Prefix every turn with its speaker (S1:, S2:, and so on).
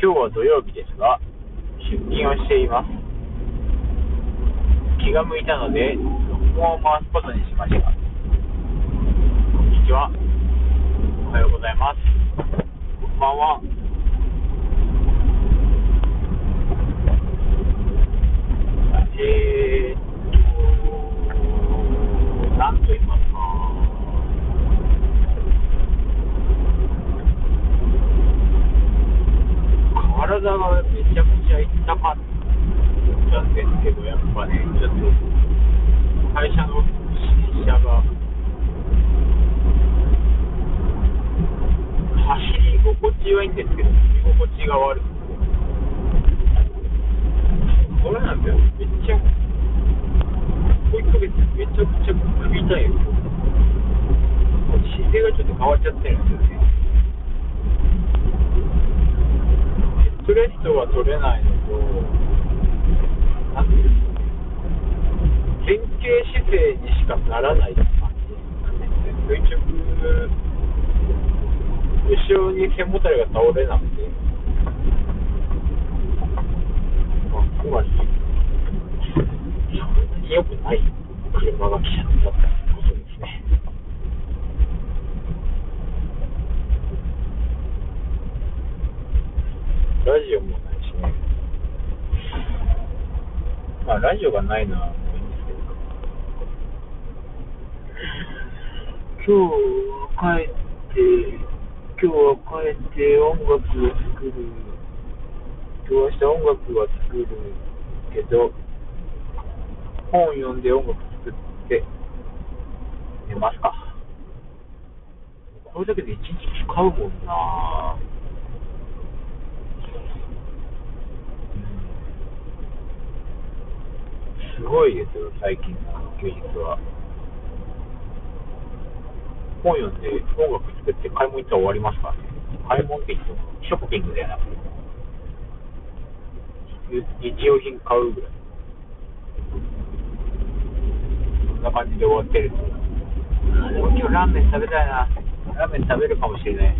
S1: 今日は土曜日ですが、出勤をしています。気が向いたので、録音を回すことにしました。こんにちは。おはようございます。こんばんは。えーっと、なんと言いますか。体がめちゃくちゃ痛かったんですけど、やっぱね、ちょっと会社の新車が走り心地はいいんですけど、乗り心地が悪くて、これなんですよ、めっちゃ、こう1ヶ月めちゃくちゃ首痛いんですよ。姿勢がちょっと変わっちゃってるんですよね。ストレストが取れないのと、なんていうんですかね、前傾姿勢にしかならないって感じなんですね。垂直、後ろに背もたれが倒れなくて、まあ、つまり、そんなに良くない車が来ちゃったってことですね。ラジオもないしね。まあ、ラジオがないのはもういいんですけど。今日は帰って、今日は帰って音楽を作る。今日は明日音楽は作るけど、本読んで音楽作って寝ますか。これだけで一日使うもんなぁ。すごいですよ、最近の休日は。本読んで音楽作って買い物行ったら終わりますからね。買い物って言ってもショッピングではなくて、日用品買うぐらい。そんな感じで終わってるんですよ。あでも今日ラーメン食べたいな。ラーメン食べるかもしれない。